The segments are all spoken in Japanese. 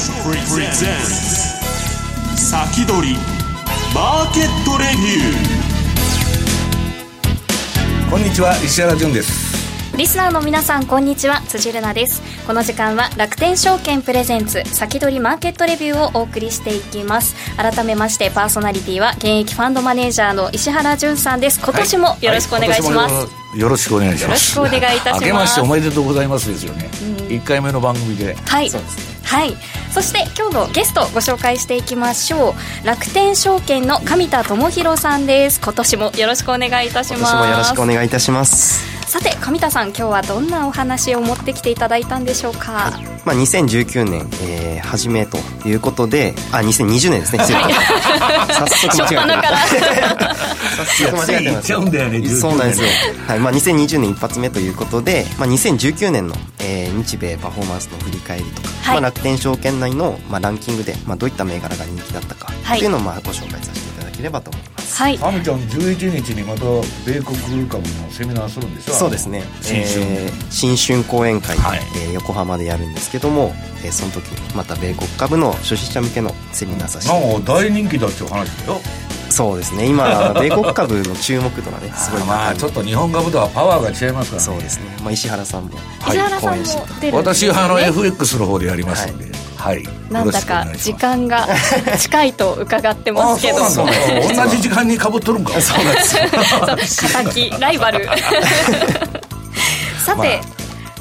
先取りマーケットレビュー。こんにちは石原潤です。リスナーの皆さんこんにちは。辻るなです。この時間は楽天証券プレゼンツ先取りマーケットレビューをお送りしていきます。改めましてパーソナリティは現役ファンドマネージャーの石原潤さんです。今年もよろしくお願いします、はい。はい、よろしくお願いします。よろしくお願いいたします。明けましておめでとうございますですよね、うん、1回目の番組で。はい。そうですねはい。そして今日のゲストご紹介していきましょう。楽天証券の上田智弘さんです。今年もよろしくお願いいたします。今年もよろしくお願いいたします。さて上田さん今日はどんなお話を持ってきていただいたんでしょうか、はい、まあ、2019年、えー、初めということであ2020年ですね、はい、早速間違えた。早速間違えてます そうなんですよ、はい。まあ、2020年一発目ということで、まあ、2019年の、えー、日米パフォーマンスの振り返りとか、はい、まあ、楽天証券内の、まあ、ランキングで、まあ、どういった銘柄が人気だったかというのを、まあ、ご紹介させてければと思います。はい、ハムちゃん11日にまた米国株のセミナーするんでしょ？そうですね。新春,、えー、新春講演会、はい、えー、横浜でやるんですけども、えー、その時にまた米国株の初心者向けのセミナーさせて。なんか大人気だっていう話だよそうですね。今米国株の注目度がね すごいまあちょっと日本株とはパワーが違いますからね。そうですね、まあ、石原さんも、はい、石原さんも出る、ね、私はあの FX の方でやりますんで、はい。はい、なんだか時間が 近いと伺ってますけど。同じ時間にかぶっとるんか。そうなんですよ。敵ライバル。さて、まあ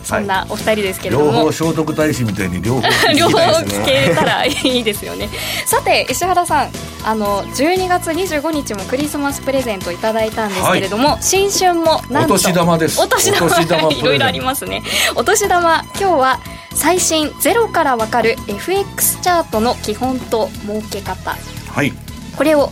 そんなお二人ですけれども、両方聖徳太子みたいに両方両方聞けたらいいですよね。さて石原さんあの12月25日もクリスマスプレゼントいただいたんですけれども、はい、新春もなんとお年玉です。お年玉いろいろありますね。お年玉今日は最新ゼロからわかる FX チャートの基本と儲け方。はい。これを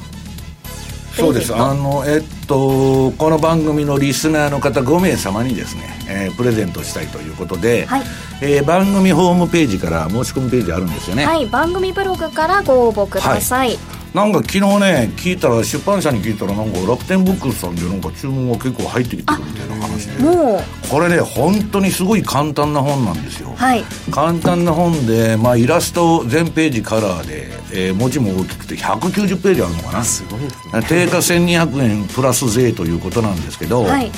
そうです。あのえっとこの番組のリスナーの方5名様にですね、えー、プレゼントしたいということで、はい。えー、番組ホームページから申し込みページあるんですよね。はい。番組ブログからご応募ください、はいなんか昨日ね聞いたら出版社に聞いたらなんか楽天ブックスさんでなんか注文が結構入ってきてるみたいな話で。もう。これね本当にすごい簡単な本なんですよ、はい、簡単な本で、まあ、イラスト全ページカラーで、えー、文字も大きくて190ページあるのかな。すごいですね。定価1200円プラス税ということなんですけど、はい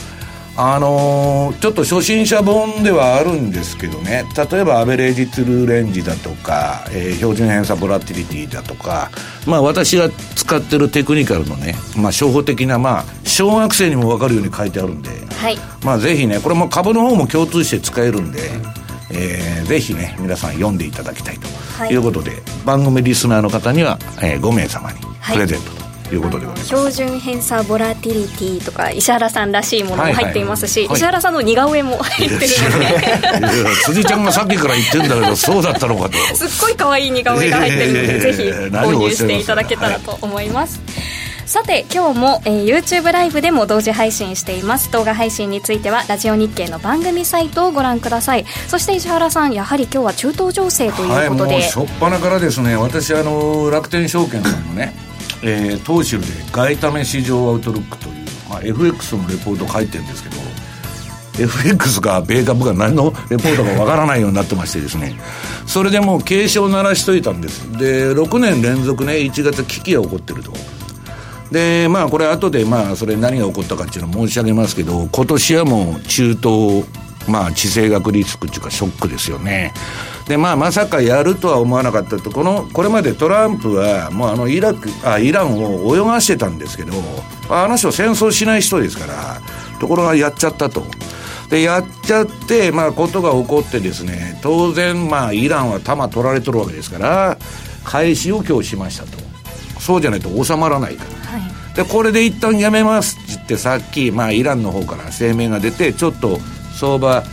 あのー、ちょっと初心者本ではあるんですけどね。例えばアベレージトゥルーレンジだとか、えー、標準偏差ボラティリティだとか。まあ私が使ってるテクニカルのね、まあ、初歩的なまあ小学生にも分かるように書いてあるんで、はい、まあぜひねこれも株の方も共通して使えるんで、えー、ぜひね皆さん読んでいただきたいとい。うことで、はい、番組リスナーの方には、えー、5名様にプレゼントと、いうことでございます。標準偏差ボラティリティとか石原さんらしいものも入っていますし、はいはい、石原さんの似顔絵も入ってるので。辻ちゃんがさっきから言ってるんだけどそうだったのかと。すっごい可愛い似顔絵が入ってるので、ぜひ購入していただけたらと思います、さて今日も、えー、YouTube ライブでも同時配信しています。動画配信についてはラジオ日経の番組サイトをご覧ください。そして石原さんやはり今日は中東情勢ということで、はい、もう初っ端からですね私あの楽天証券さんのねえー、東州で外為市場アウトルックという、まあ、FX のレポート書いてるんですけど FX が米株が何のレポートかわからないようになってましてですね。それでもう警鐘を鳴らしといたんです。で6年連続ね1月危機が起こってると。でまあこれ後でまあそれ何が起こったかっていうのを申し上げますけど今年はもう中東まあ地政学リスクっていうかショックですよね。でまあ、まさかやるとは思わなかったと。このこれまでトランプはもうあのイラクあイランを泳がしてたんですけどあの人戦争しない人ですからところがやっちゃったと。でやっちゃって、まあ、ことが起こってですね当然、まあ、イランは弾取られとるわけですから開始を今日しましたと。そうじゃないと収まらないから、はい、でこれで一旦やめますって言ってさっき、まあ、イランの方から声明が出てちょっと相場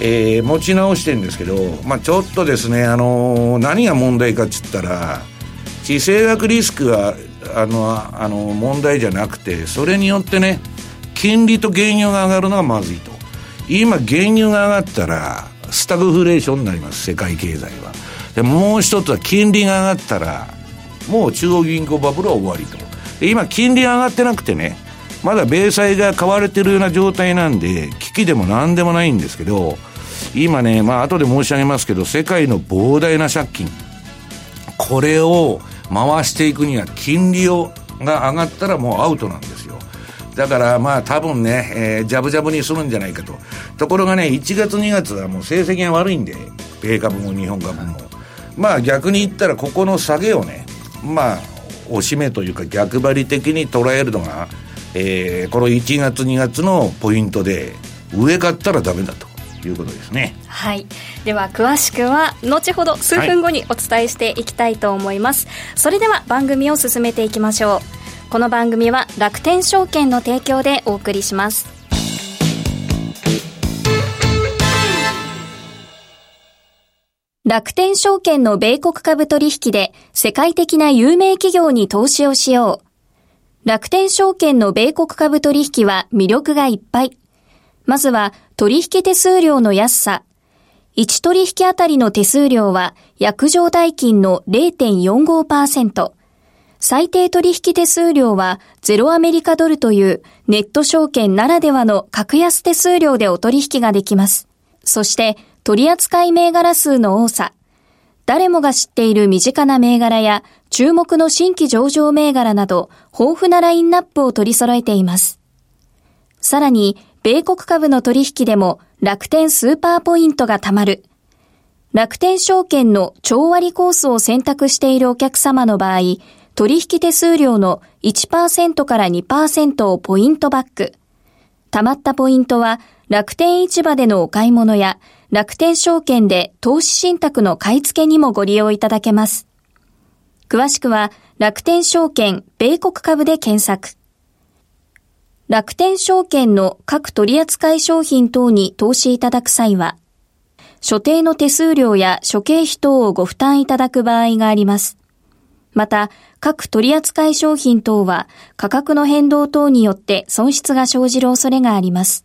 えー、持ち直してるんですけど、まあ、ちょっとですね、あのー、何が問題かっつったら地政学リスクはあのあの問題じゃなくてそれによってね金利と原油が上がるのがまずいと。今原油が上がったらスタグフレーションになります世界経済は。でもう一つは金利が上がったらもう中央銀行バブルは終わりと。今金利上がってなくてねまだ米債が買われてるような状態なんで、危機でも何でもないんですけど、今ね、まあ後で申し上げますけど、世界の膨大な借金、これを回していくには金利をが上がったらもうアウトなんですよ。だからまあ多分ね、えー、ジャブジャブにするんじゃないかと。ところがね、1月2月はもう成績が悪いんで、米株も日本株も。まあ逆に言ったらここの下げをね、まあ、おしめというか逆張り的に捉えるのが、えー、この1月2月のポイントで、上買ったらダメだと。いうことですねはいでは詳しくは後ほど数分後にお伝えしていきたいと思います、はい、それでは番組を進めていきましょうこの番組は楽天証券の提供でお送りします楽天証券の米国株取引で世界的な有名企業に投資をしよう。楽天証券の米国株取引は魅力がいっぱい。まずは取引手数料の安さ。1取引あたりの手数料は約定代金の0.45%。最低取引手数料はゼロアメリカドルというネット証券ならではの格安手数料でお取引ができます。そして取扱い銘柄数の多さ。誰もが知っている身近な銘柄や注目の新規上場銘柄など豊富なラインナップを取り揃えています。さらに米国株の取引でも楽天スーパーポイントが貯まる。楽天証券の超割コースを選択しているお客様の場合、取引手数料の1%から2%をポイントバック。貯まったポイントは楽天市場でのお買い物や楽天証券で投資信託の買い付けにもご利用いただけます。詳しくは楽天証券米国株で検索。楽天証券の各取扱商品等に投資いただく際は、所定の手数料や諸経費等をご負担いただく場合があります。また、各取扱商品等は価格の変動等によって損失が生じる恐れがあります。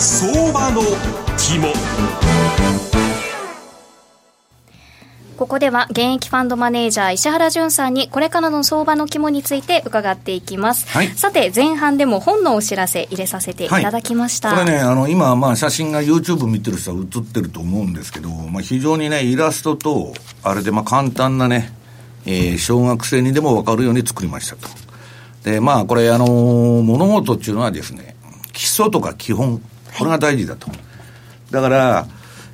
相場の肝。ここでは現役ファンドマネージャー石原淳さんにこれからの相場の肝について伺っていきます、はい、さて前半でも本のお知らせ入れさせていただきました、はい、これねあの今まあ写真が YouTube 見てる人は映ってると思うんですけど、まあ、非常にねイラストとあれでまあ簡単なね、えー、小学生にでも分かるように作りましたと。でまあこれあのー、物事っていうのはですね基礎とか基本これが大事だと、だから、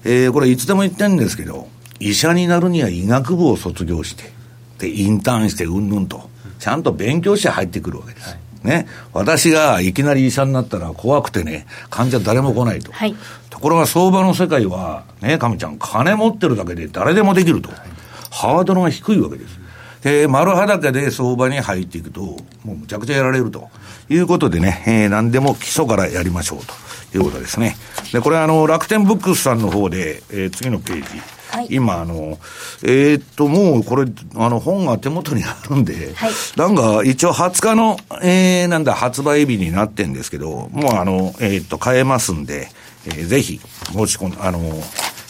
えー、これいつでも言ってるんですけど医者になるには医学部を卒業して、で、インターンしてうんぬんと、ちゃんと勉強して入ってくるわけです。はい、ね。私がいきなり医者になったら怖くてね、患者誰も来ないと。はい、ところが相場の世界は、ね、神ちゃん、金持ってるだけで誰でもできると。はい、ハードルが低いわけです。で、丸裸で相場に入っていくと、もうむちゃくちゃやられるということでね、えー、何でも基礎からやりましょうということですね。で、これあの、楽天ブックスさんの方で、えー、次のページ。はい、今、あの、えー、っと、もうこれ、あの、本が手元にあるんで、はい、なんか、一応20日の、えー、なんだ、発売日になってんですけど、もうあの、えー、っと、買えますんで、えー、ぜひ、申し込ん、あの、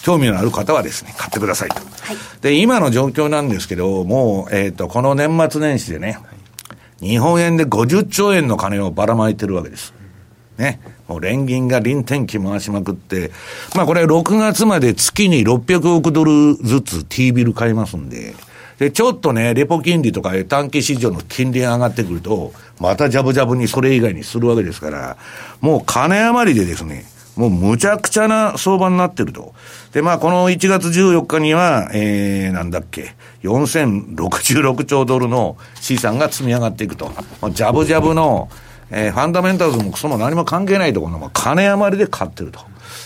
興味のある方はですね、買ってくださいと。はい、で、今の状況なんですけど、もう、えっ、と、この年末年始でね、日本円で50兆円の金をばらまいてるわけです。ね。もう連銀が臨転機回しまくって、まあこれ6月まで月に600億ドルずつ T ビル買いますんで、で、ちょっとね、レポ金利とか短期市場の金利が上がってくると、またジャブジャブにそれ以外にするわけですから、もう金余りでですね、もうむちゃくちゃな相場になってると。で、まあ、この1月14日には、えー、なんだっけ、4066兆ドルの資産が積み上がっていくと。まあジャブジャブの、えー、ファンダメンタルズもクソも何も関係ないところのまあ金余りで買ってると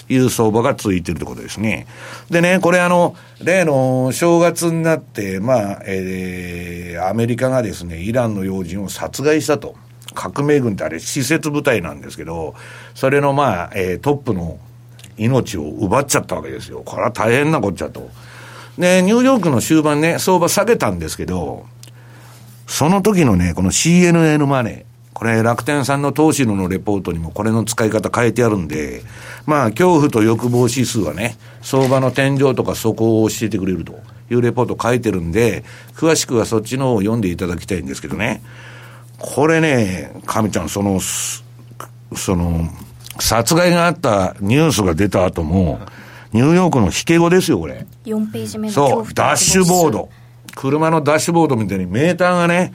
いう相場が続いてるということですね。でね、これあの、例の正月になって、まあ、えー、アメリカがですね、イランの要人を殺害したと。革命軍ってあれ、施設部隊なんですけど、それのまあ、えー、トップの命を奪っちゃったわけですよ。これは大変なこっちゃと。で、ニューヨークの終盤ね、相場下げたんですけど、その時のね、この CNN マネー、これ楽天さんの投資のレポートにもこれの使い方変えてあるんで、まあ恐怖と欲望指数はね、相場の天井とか底を教えてくれるというレポート書いてるんで、詳しくはそっちの方を読んでいただきたいんですけどね。これね、神ちゃん、その、その、殺害があったニュースが出た後も、ニューヨークの引け後ですよ、これ。4ページ目のそう、ダッシュボード。車のダッシュボードみたいにメーターがね、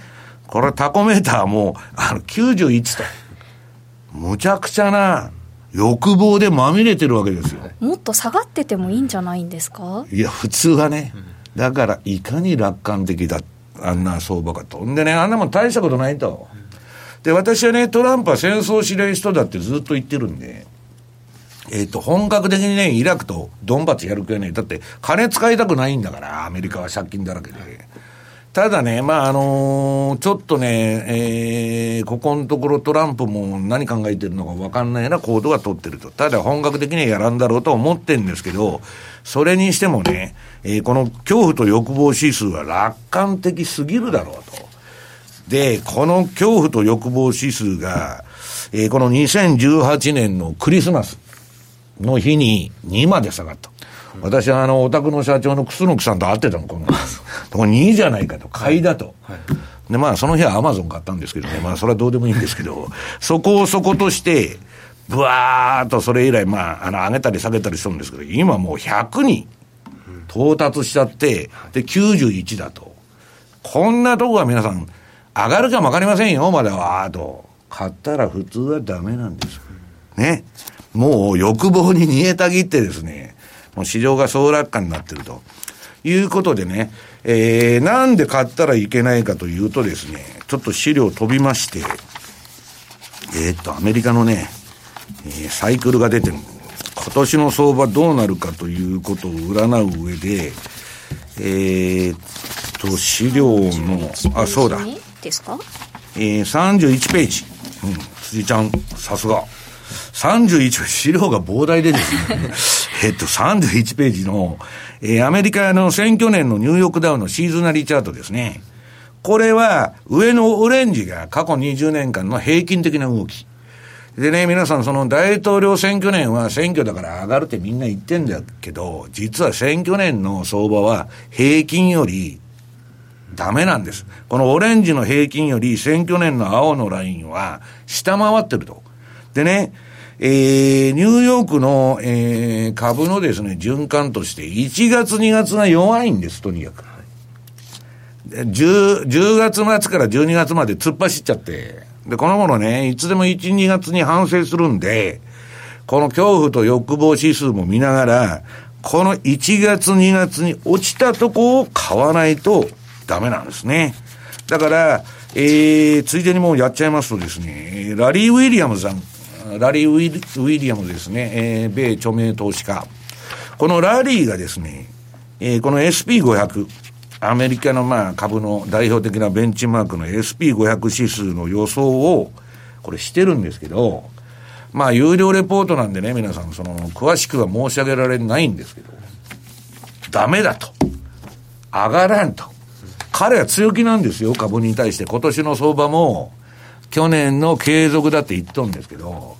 これタコメーターも、あの、91と。むちゃくちゃな欲望でまみれてるわけですよ。もっと下がっててもいいんじゃないんですか？いや、普通はね。だから、いかに楽観的だ、あんな相場かと。んでね、あんなもん大したことないと。で、私はね、トランプは戦争しない人だってずっと言ってるんで、えっ、ー、と、本格的にね、イラクとドンバツやる気はね、だって金使いたくないんだから、アメリカは借金だらけで。ただね、まあ、あのー、ちょっとね、えー、ここのところトランプも何考えてるのか分かんないような行動は取ってると。ただ本格的にはやらんだろうと思ってるんですけど、それにしてもね、えー、この恐怖と欲望指数は楽観的すぎるだろうと。で、この恐怖と欲望指数が、えー、この2018年のクリスマスの日に2まで下がった。私はあの、お宅の社長の楠木さんと会ってたの、この。これ2じゃないかと、買いだと。はいで、まあ、その日はアマゾン買ったんですけどね、まあ、それはどうでもいいんですけど、そこをそことして、ぶわーっとそれ以来、まあ、あの、上げたり下げたりしたんですけど、今もう100に到達しちゃって、で、91だと。こんなとこは皆さん、上がるかもわかりませんよ、まだわーと。買ったら普通はダメなんです。ね。もう欲望に煮えたぎってですね、もう市場が総楽観になってると。いうことでね、えー、なんで買ったらいけないかというとですね、ちょっと資料飛びまして、えー、っと、アメリカのね、えー、サイクルが出てる。今年の相場どうなるかということを占う上で、えー、っと、資料の、あ、そうだ。ですか？えー、31ページ。うん、辻ちゃん、さすが。31資料が膨大でですね、えっと、31ページの、えー、アメリカの選挙年のニューヨークダウのシーズナリーチャートですね。これは、上のオレンジが過去20年間の平均的な動き。でね、皆さん、その大統領選挙年は選挙だから上がるってみんな言ってんだけど、実は選挙年の相場は平均よりダメなんです。このオレンジの平均より選挙年の青のラインは下回ってると。でね、えー、ニューヨークの、えー、株のですね、循環として、1月2月が弱いんです、とにかく。10, 10月末から12月まで突っ走っちゃって、で、この頃ね、いつでも1、2月に反省するんで、この恐怖と欲望指数も見ながら、この1月2月に落ちたとこを買わないとダメなんですね。だから、えー、ついでにもうやっちゃいますとですね、ラリー・ウィリアムさん、ラリー・ウィリアムですね、えー、米著名投資家。このラリーがですね、えー、この SP500、アメリカのまあ株の代表的なベンチマークの SP500 指数の予想を、これしてるんですけど、まあ有料レポートなんでね、皆さん、その、詳しくは申し上げられないんですけど、ダメだと。上がらんと。彼は強気なんですよ、株に対して。今年の相場も、去年の継続だって言っとんですけど、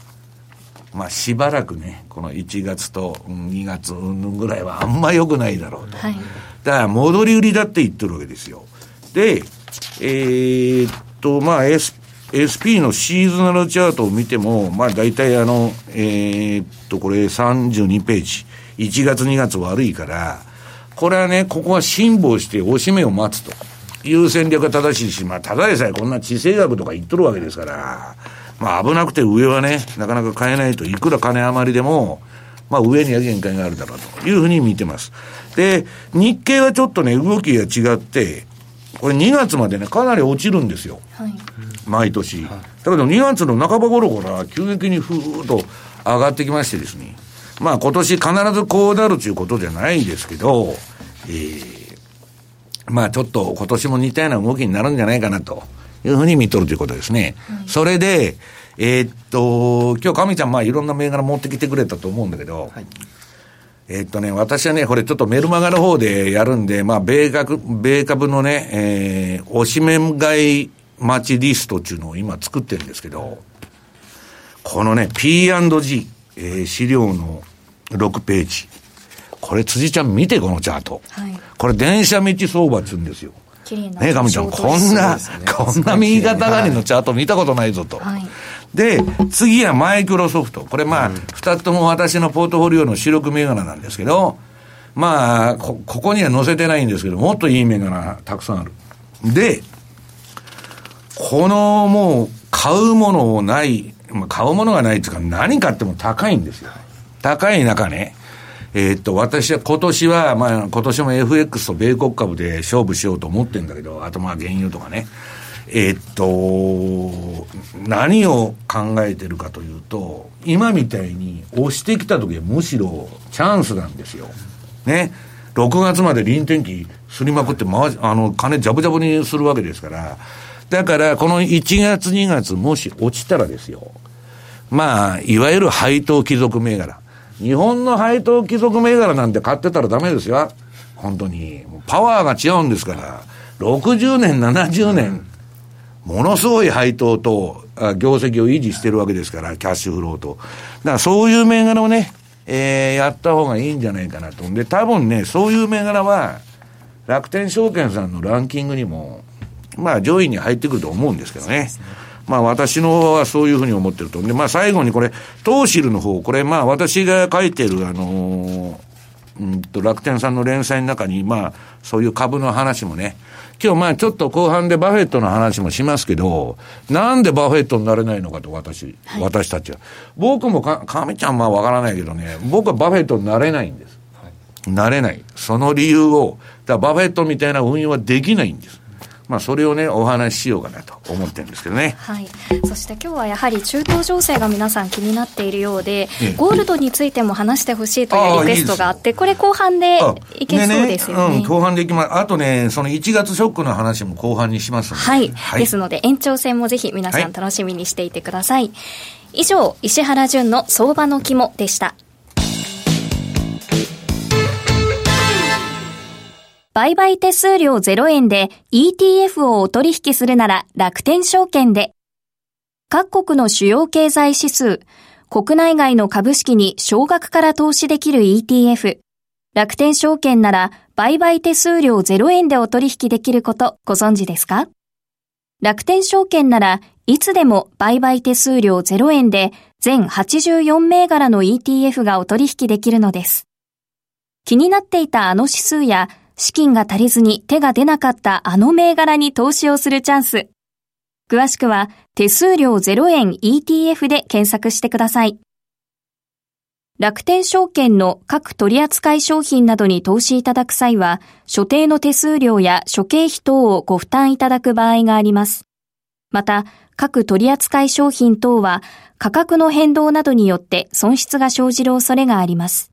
まあしばらくね、この1月と2月ぐらいはあんま良くないだろうと。はい、だから戻り売りだって言ってるわけですよ。で、えー、っと、まあ S、SP のシーズナルチャートを見ても、まあ大体あの、えー、っと、これ32ページ。1月2月悪いから、これはね、ここは辛抱して押し目を待つという戦略が正しいし、まあ、ただでさえこんな地政学とか言っとるわけですから、まあ、危なくて上はね、なかなか買えないと、いくら金余りでも、まあ、上には限界があるだろうというふうに見てます。で、日経はちょっとね、動きが違って、これ2月までね、かなり落ちるんですよ。はい、毎年。だけど2月の半ば頃から急激にふーっと上がってきましてですね。まあ今年必ずこうなるということじゃないですけど、えー、まあちょっと今年も似たような動きになるんじゃないかなというふうに見とるということですね。はい、それで、えー、っと、今日、神ちゃん、まあいろんな銘柄持ってきてくれたと思うんだけど、はい、えっとね、私はね、これちょっとメルマガの方でやるんで、まあ、米株、米株のね、えー、押し面買い待ちリストっていうのを今作ってるんですけど、このね、P&G、えー、資料の6ページ。これ辻ちゃん見て、このチャート。はい、これ電車道相場っつうんですよ。ねかみちゃん、こんな、ね、こんな右肩上がりのチャート見たことないぞと。はい、で、次はマイクロソフト。これまあ、二、つとも私のポートフォリオの主力銘柄なんですけど、まあこ、ここには載せてないんですけど、もっといい銘柄たくさんある。で、このもう、買うものをない、まあ、買うものがないっていうか、何買っても高いんですよ。高い中ね、えー、っと、私は今年は、まあ、今年も FX と米国株で勝負しようと思ってんだけど、あとまあ原油とかね。えー、っと、何を考えてるかというと、今みたいに押してきた時はむしろチャンスなんですよ。ね。6月まで臨転機すりまくって、まあの、金ジャブジャブにするわけですから、だから、この1月2月もし落ちたらですよ。まあ、いわゆる配当貴族銘柄。日本の配当貴族銘柄なんて買ってたらダメですよ。本当に。パワーが違うんですから。60年、70年、ものすごい配当と、業績を維持してるわけですから、キャッシュフローと。だからそういう銘柄をね、えー、やった方がいいんじゃないかなと。で、多分ね、そういう銘柄は、楽天証券さんのランキングにも、まあ上位に入ってくると思うんですけどね。まあ私のはそういうふうに思ってると。で、まあ最後にこれ、東シルの方、これまあ私が書いてるあのー、うんと楽天さんの連載の中に、まあそういう株の話もね、今日まあちょっと後半でバフェットの話もしますけど、なんでバフェットになれないのかと私、はい、私たちは。僕もか、かみちゃんはわからないけどね、僕はバフェットになれないんです。はい、なれない。その理由を、だバフェットみたいな運用はできないんです。まあ、それをね、お話ししようかなと思ってるんですけどね。はい。そして今日はやはり中東情勢が皆さん気になっているようで、ゴールドについても話してほしいというリクエストがあって、いいこれ後半でいけそうですよね。ねうん、後半でいきます。あとね、その1月ショックの話も後半にしますはい、はい。ですので、延長戦もぜひ皆さん楽しみにしていてください。はい、以上、石原淳の相場の肝でした。売買手数料0円で ETF をお取引するなら楽天証券で。各国の主要経済指数、国内外の株式に少額から投資できる ETF。楽天証券なら売買手数料0円でお取引できることご存知ですか？楽天証券ならいつでも売買手数料0円で全84銘柄の ETF がお取引できるのです。気になっていたあの指数や資金が足りずに手が出なかったあの銘柄に投資をするチャンス。詳しくは手数料0円 ETF で検索してください。楽天証券の各取扱商品などに投資いただく際は、所定の手数料や諸経費等をご負担いただく場合があります。また、各取扱商品等は価格の変動などによって損失が生じる恐れがあります。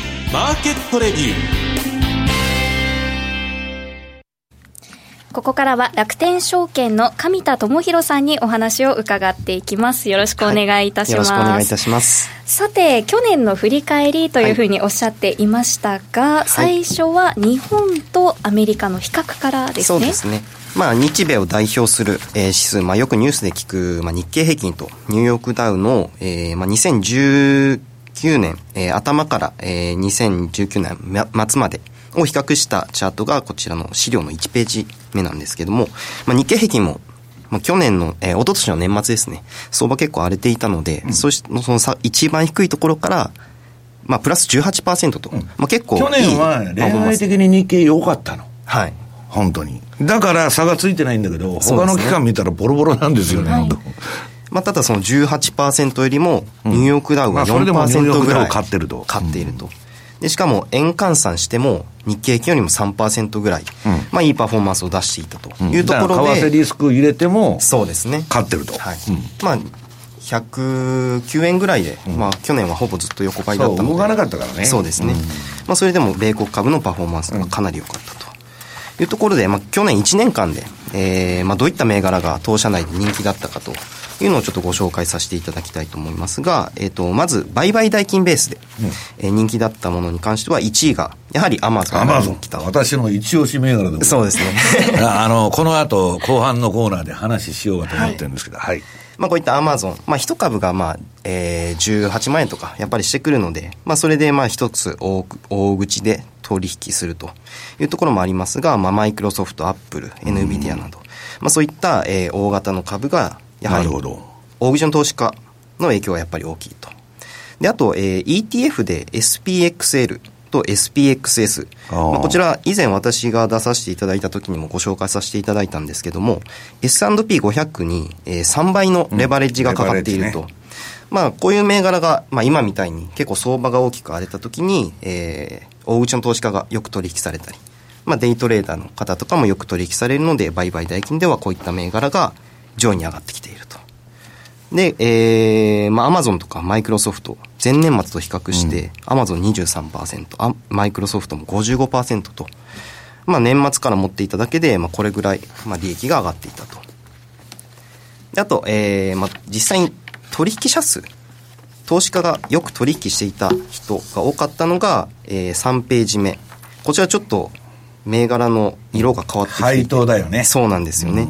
マーケットレビューここからは楽天証券の上田智博さんにお話を伺っていきます。よろしくお願いいたします。はい、よろしくお願いいたします。さて、去年の振り返りというふうにおっしゃっていましたが、はい、最初は日本とアメリカの比較からですね。そうですね。まあ、日米を代表する、えー、指数、まあ、よくニュースで聞く、まあ、日経平均とニューヨークダウの、えーまあ、2019 2019年、えー、頭から、えー、2019年末までを比較したチャートがこちらの資料の1ページ目なんですけども、まあ、日経平均もまあ、去年の、えー、一昨年の年末ですね、相場結構荒れていたので、うん、そしそのさ一番低いところから、まあ、プラス18%と、うん、まあ、結構去年は例外的に日経良かったの。はい。本当に。だから差がついてないんだけど、他の期間見たらボロボロなんですよね、はい、まあ、ただその18%よりも、ニューヨークダウは4%ぐらい、買ってると。買っていると。でしかも円換算しても日経平均よりも3%ぐらい、うん、まあいいパフォーマンスを出していたというところで、為替リスク入れてもそうですね。勝ってると、はい。まあ109円ぐらいで、まあ、去年はほぼずっと横ばいだったので。動かなかったからね。そうですね、まあ、それでも米国株のパフォーマンスがかなり良かったというところで、まあ、去年1年間で、えーまあ、どういった銘柄が当社内で人気だったかというのをちょっとご紹介させていただきたいと思いますが、えーと、まず売買代金ベースで、うん、えー、人気だったものに関しては1位がやはりアマゾンが人気だ私の一押し銘柄でもそうですね。あのこの後後半のコーナーで話しようかと思ってるんですけどはい、はい。まあ、こういったアマゾン、まあ、一株が、まあ、えー、18万円とか、やっぱりしてくるので、まあ、それで、まあ、一つ大、大口で取引するというところもありますが、まあ、マイクロソフト、アップル、エヌビディアなど、まあ、そういった、えー、大型の株が、やはり、大口の投資家の影響がやっぱり大きいと。で、あと、えー、ETF で SPXL、と SPXS。まあ、こちら、以前私が出させていただいた時にもご紹介させていただいたんですけども、S&P500 に、えー、3倍のレバレッジがかかっていると。うんね、まあ、こういう銘柄が、まあ、今みたいに結構相場が大きく荒れた時に、えー、大口の投資家がよく取引されたり、まあ、デイトレーダーの方とかもよく取引されるので、売買代金ではこういった銘柄が上位に上がってきていると。で、えー、まあ、アマゾンとかマイクロソフト、前年末と比較して、アマゾン23%、あマイクロソフトも55%と、まあ、年末から持っていただけで、まあ、これぐらい、まあ、利益が上がっていたと。であと、えー、まあ、実際に取引者数、投資家がよく取引していた人が多かったのが、えー、3ページ目。こちらちょっと、銘柄の色が変わってきて配当だよね。そうなんですよね。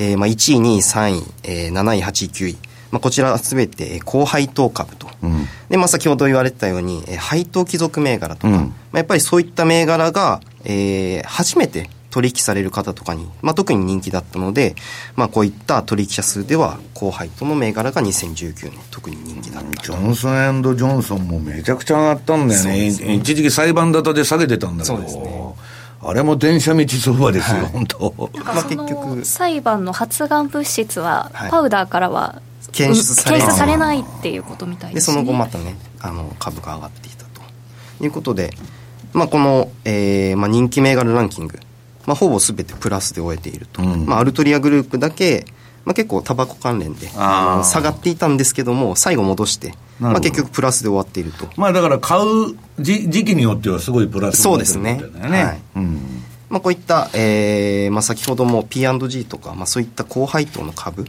えー、まあ、1位、2位、3位、えー、7位、8位、9位。まあ、こちらすべて高配当株と、うん、でまあ、先ほど言われてたように配当貴族銘柄とか、うん、まあ、やっぱりそういった銘柄が、えー、初めて取引される方とかに、まあ、特に人気だったので、まあ、こういった取引者数では高配当の銘柄が2019年特に人気だったジョンソンジョンソンもめちゃくちゃ上がったんだよね、ね、一時期裁判沙汰で下げてたんだけど。そうですね。あれも電車道相場ですよ、はい、本当。まあ、結局。裁判の発がん物質は、パウダーからは検出され検出されないっていうことみたいです、ね、でその後またねあの株が上がっていたと。いうことで、まあ、この、えーまあ、人気銘柄ランキング、まあ、ほぼすべてプラスで終えていると、うん、まあ、アルトリアグループだけ、まあ、結構タバコ関連で下がっていたんですけども最後戻してまあ、結局プラスで終わっていると。まあだから買う時時期によってはすごいプラスそうですね。はい、うん。まあ、こういった、えーまあ、先ほども P&G とか、まあ、そういった高配当の株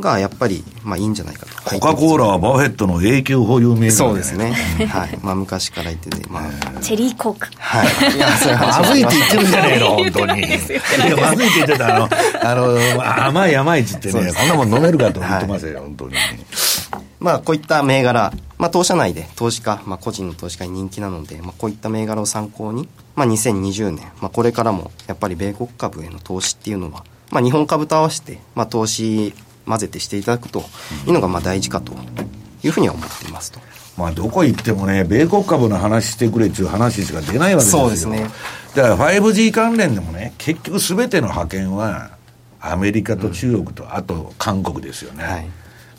がやっぱり、まあいいんじゃないかと。コカ・コーラはバフェットの永久保有銘柄、そうですね。はい。まあ昔から言ってて、まあ。チェリーコーク。はい。いや、それまずいって言ってるじゃねえの、本当に。いや、まずいって言ってた、あの、あの、甘い甘いっつってね、こんなもん飲めるかと思ってますよ、本当に。まあこういった銘柄、まあ当社内で投資家、まあ個人の投資家に人気なので、まあこういった銘柄を参考に、まあ2020年、まあこれからもやっぱり米国株への投資っていうのは、まあ日本株と合わせて、まあ投資混ぜてしていただくというのがまあ大事かというふうには思っていますと。まあ、どこ行ってもね、米国株の話してくれっていう話しか出ないわけですよ。そうですね。だから 5G 関連でもね、結局すべての派遣は、アメリカと中国と、あと韓国ですよね。はい、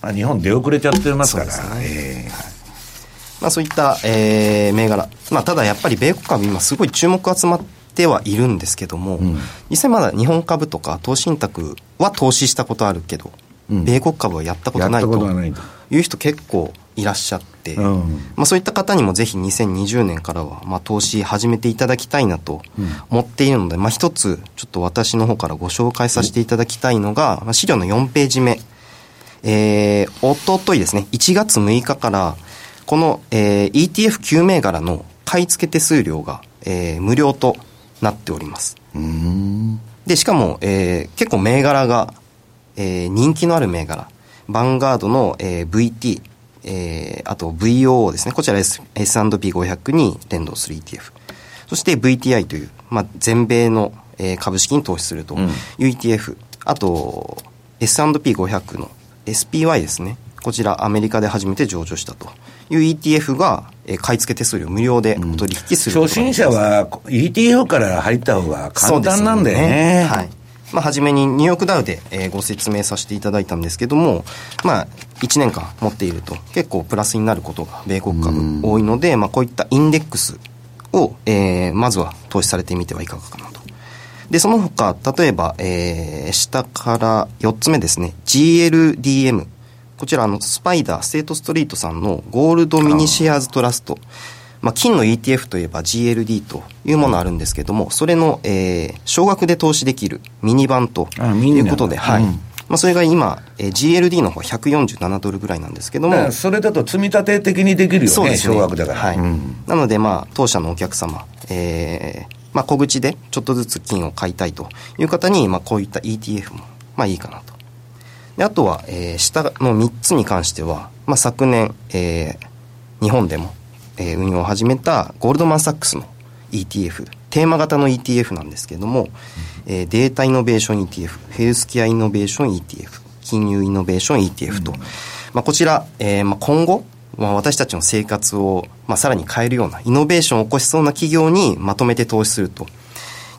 まあ、日本出遅れちゃってますから。そう、ねえー、まあ、そういった、えー、銘柄。まあ、ただやっぱり米国株今すごい注目集まってはいるんですけども、うん、実際まだ日本株とか投資信託は投資したことあるけど、米国株はやったことないという人結構いらっしゃって、うん、まあ、そういった方にもぜひ2020年からは、まあ、投資始めていただきたいなと思っているので、まあ、一つちょっと私の方からご紹介させていただきたいのが、まあ、資料の4ページ目、えー、おとといですね。1月6日からこの、えー、ETF9 銘柄の買い付け手数料が、えー、無料となっております。でしかも、えー、結構銘柄がえー、人気のある銘柄、ヴァンガードの、えー、VT、えー、あと VOO ですね。こちら S&P500 に連動する ETF。そして VTI という、まあ、全米の、えー、株式に投資するという ETF。うん、あと、S&P500 の SPY ですね。こちらアメリカで初めて上場したという ETF が、えー、買い付け手数料無料でお取引する、うん、初心者は ETF から入った方が簡単なんだよね。ねはい。まあ、初めにニューヨークダウで、えー、ご説明させていただいたんですけども、まあ、1年間持っていると結構プラスになることが米国株多いので、まあ、こういったインデックスを、えー、まずは投資されてみてはいかがかなと。で、その他、例えば、えー、下から4つ目ですね、GLDM。こちら、あの、スパイダー、ステートストリートさんのゴールドミニシェアーズトラスト。まあ、金の ETF といえば GLD というものあるんですけども、それの、えー、少額で投資できるミニ版ということで、はい。うんまあ、それが今、えー、GLD の方147ドルぐらいなんですけども。それだと積み立て的にできるよね、そうですね少額だから。はい。うん、なので、まあ、当社のお客様、えー、まあ、小口でちょっとずつ金を買いたいという方に、まあ、こういった ETF も、まあ、いいかなと。であとは、えー、下の3つに関しては、まあ、昨年、えー、日本でも、えー、運用を始めたゴールドマン・サックスの ETF テーマ型の ETF なんですけれども、えー、データイノベーション ETF、ヘルスケアイノベーション ETF、金融イノベーション ETF と、うん、まあ、こちら、えーまあ、今後、まあ、私たちの生活を、まあ、さらに変えるようなイノベーションを起こしそうな企業にまとめて投資すると。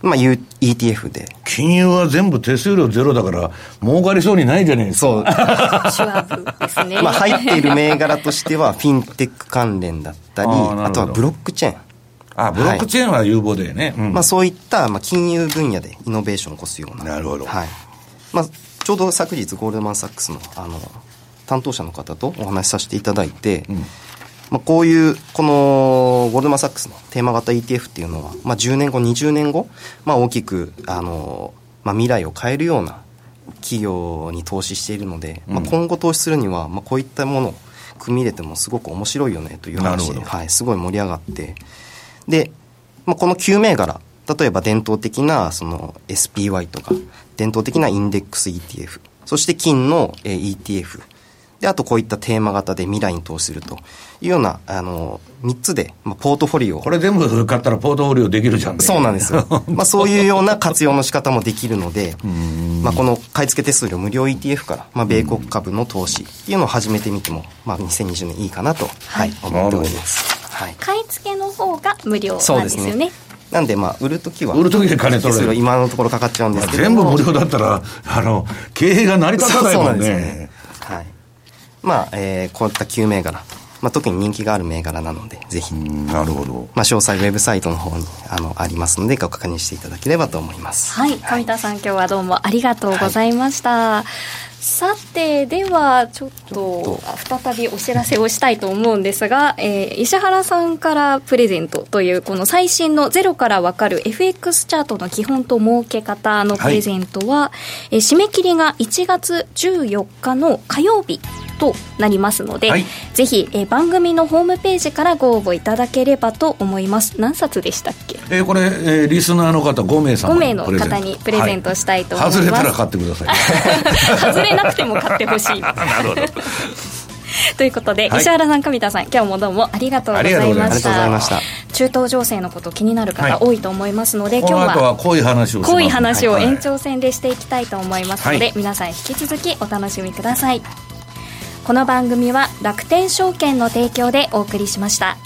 まあ、ETF で。金融は全部手数料ゼロだから、儲かりそうにないじゃないですか。そう。ですね。まあ、入っている銘柄としては、フィンテック関連だったり、あとはブロックチェーン。あブロックチェーンは有望だよね、はいうん、まあ、そういった、まあ、金融分野でイノベーションを起こすようななるほど、はいまあ、ちょうど昨日ゴールドマン・サックスのあの担当者の方とお話しさせていただいて、うん、まあ、こういうこのゴールドマン・サックスのテーマ型 ETF っていうのは、まあ、10年後20年後、まあ、大きくあの、まあ、未来を変えるような企業に投資しているので、うん、まあ、今後投資するには、まあ、こういったものを組み入れてもすごく面白いよねという話で、はい、すごい盛り上がってで、まあ、この9銘柄、例えば伝統的なその SPY とか、伝統的なインデックス ETF、そして金の ETF、で、あとこういったテーマ型で未来に投資するというような、あの、3つで、まあ、ポートフォリオ。これ全部買ったらポートフォリオできるじゃん、ね、そうなんですよ。まあ、そういうような活用の仕方もできるので、まあ、この買い付け手数料無料 ETF から、まあ、米国株の投資っていうのを始めてみても、まあ、2020年いいかなと、はい、思っております。はい、買い付けの方が無料なんですよね。なんでまあ売るときは売るときで金取れる。今のところかかっちゃうんですけど。全部無料だったらあの経営が成り立たないもんね、まあ、えー、こういった9銘柄まあ、特に人気がある銘柄なので、ぜひ。なるほど。まあ、詳細ウェブサイトの方に、あの、ありますので、ご確認していただければと思います。はい。上田さん、今日はどうもありがとうございました。はいさてではちょっと再びお知らせをしたいと思うんですが、えー、石原さんからプレゼントというこの最新のゼロから分かる FX チャートの基本と儲け方のプレゼントは、はい、えー、締め切りが1月14日の火曜日となりますので、はい、ぜひ、えー、番組のホームページからご応募いただければと思います。何冊でしたっけ、えー、これ、えー、リスナーの方5名様5名の方にプレゼントしたいと思います、はい、外れたら買ってください。外れなくても買ってほしい。なるほど。ということで、はい、石原さん上田さん今日もどうもありがとうございました。中東情勢のこと気になる方多い。と思いますので、はい、今日は濃い話を濃い話を延長戦でしていきたいと思いますので、皆さん引き続きお楽しみください。この番組は楽天証券の提供でお送りしました。